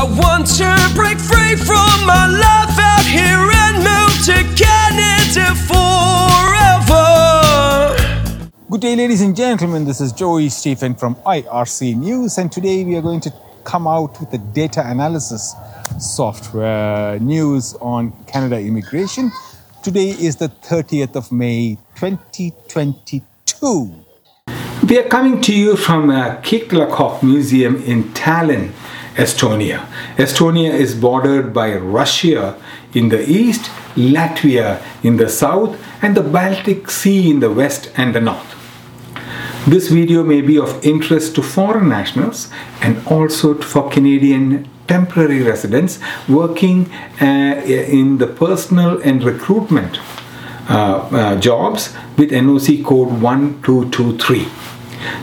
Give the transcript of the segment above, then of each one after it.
I want to break free from my life out here and move to Canada forever. Good day, ladies and gentlemen. This is Joey Stephen from IRC News, and today we are going to come out with the data analysis software news on Canada immigration. Today is the 30th of May 2022. We are coming to you from uh, Keklikov Museum in Tallinn, Estonia. Estonia is bordered by Russia in the east, Latvia in the south, and the Baltic Sea in the west and the north. This video may be of interest to foreign nationals and also for Canadian temporary residents working uh, in the personal and recruitment uh, uh, jobs with NOC code 1223.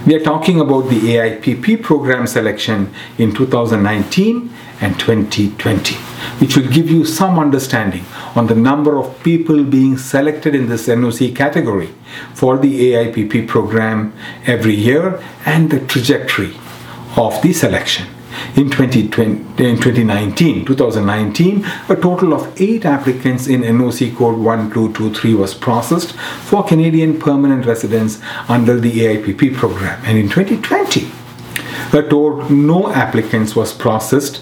We are talking about the AIPP program selection in 2019 and 2020, which will give you some understanding on the number of people being selected in this NOC category for the AIPP program every year and the trajectory of the selection. In 2020, in 2019, 2019, a total of eight applicants in NOC code 1223 was processed for Canadian permanent residents under the AIPP program. And in 2020, a total no applicants was processed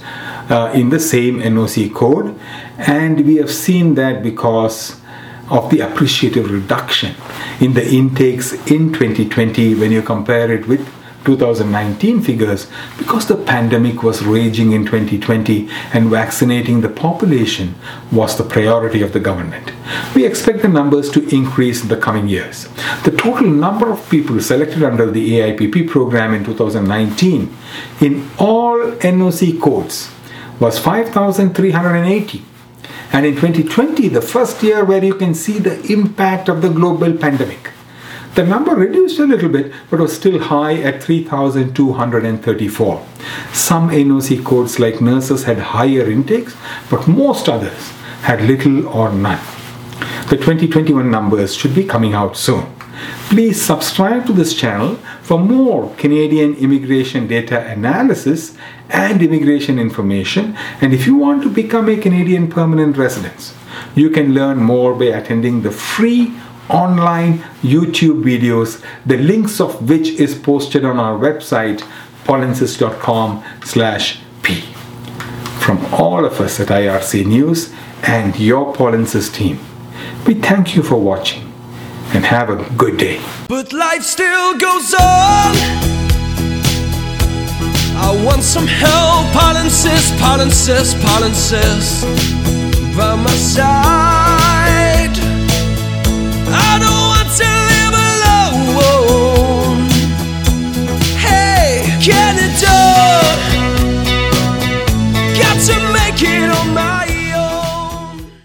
uh, in the same NOC code, and we have seen that because of the appreciative reduction in the intakes in 2020 when you compare it with 2019 figures because the pandemic was raging in 2020 and vaccinating the population was the priority of the government. We expect the numbers to increase in the coming years. The total number of people selected under the AIPP program in 2019 in all NOC codes was 5,380. And in 2020, the first year where you can see the impact of the global pandemic, the number reduced a little bit, but was still high at 3,234. Some NOC codes like nurses had higher intakes, but most others had little or none. The 2021 numbers should be coming out soon. Please subscribe to this channel for more Canadian immigration data analysis and immigration information. And if you want to become a Canadian permanent resident, you can learn more by attending the free online YouTube videos, the links of which is posted on our website, polinsys.com slash p. From all of us at IRC News and your Polinsys team, we thank you for watching and have a good day. But life still goes on. I want some help, Pollen says, Pollen by my says.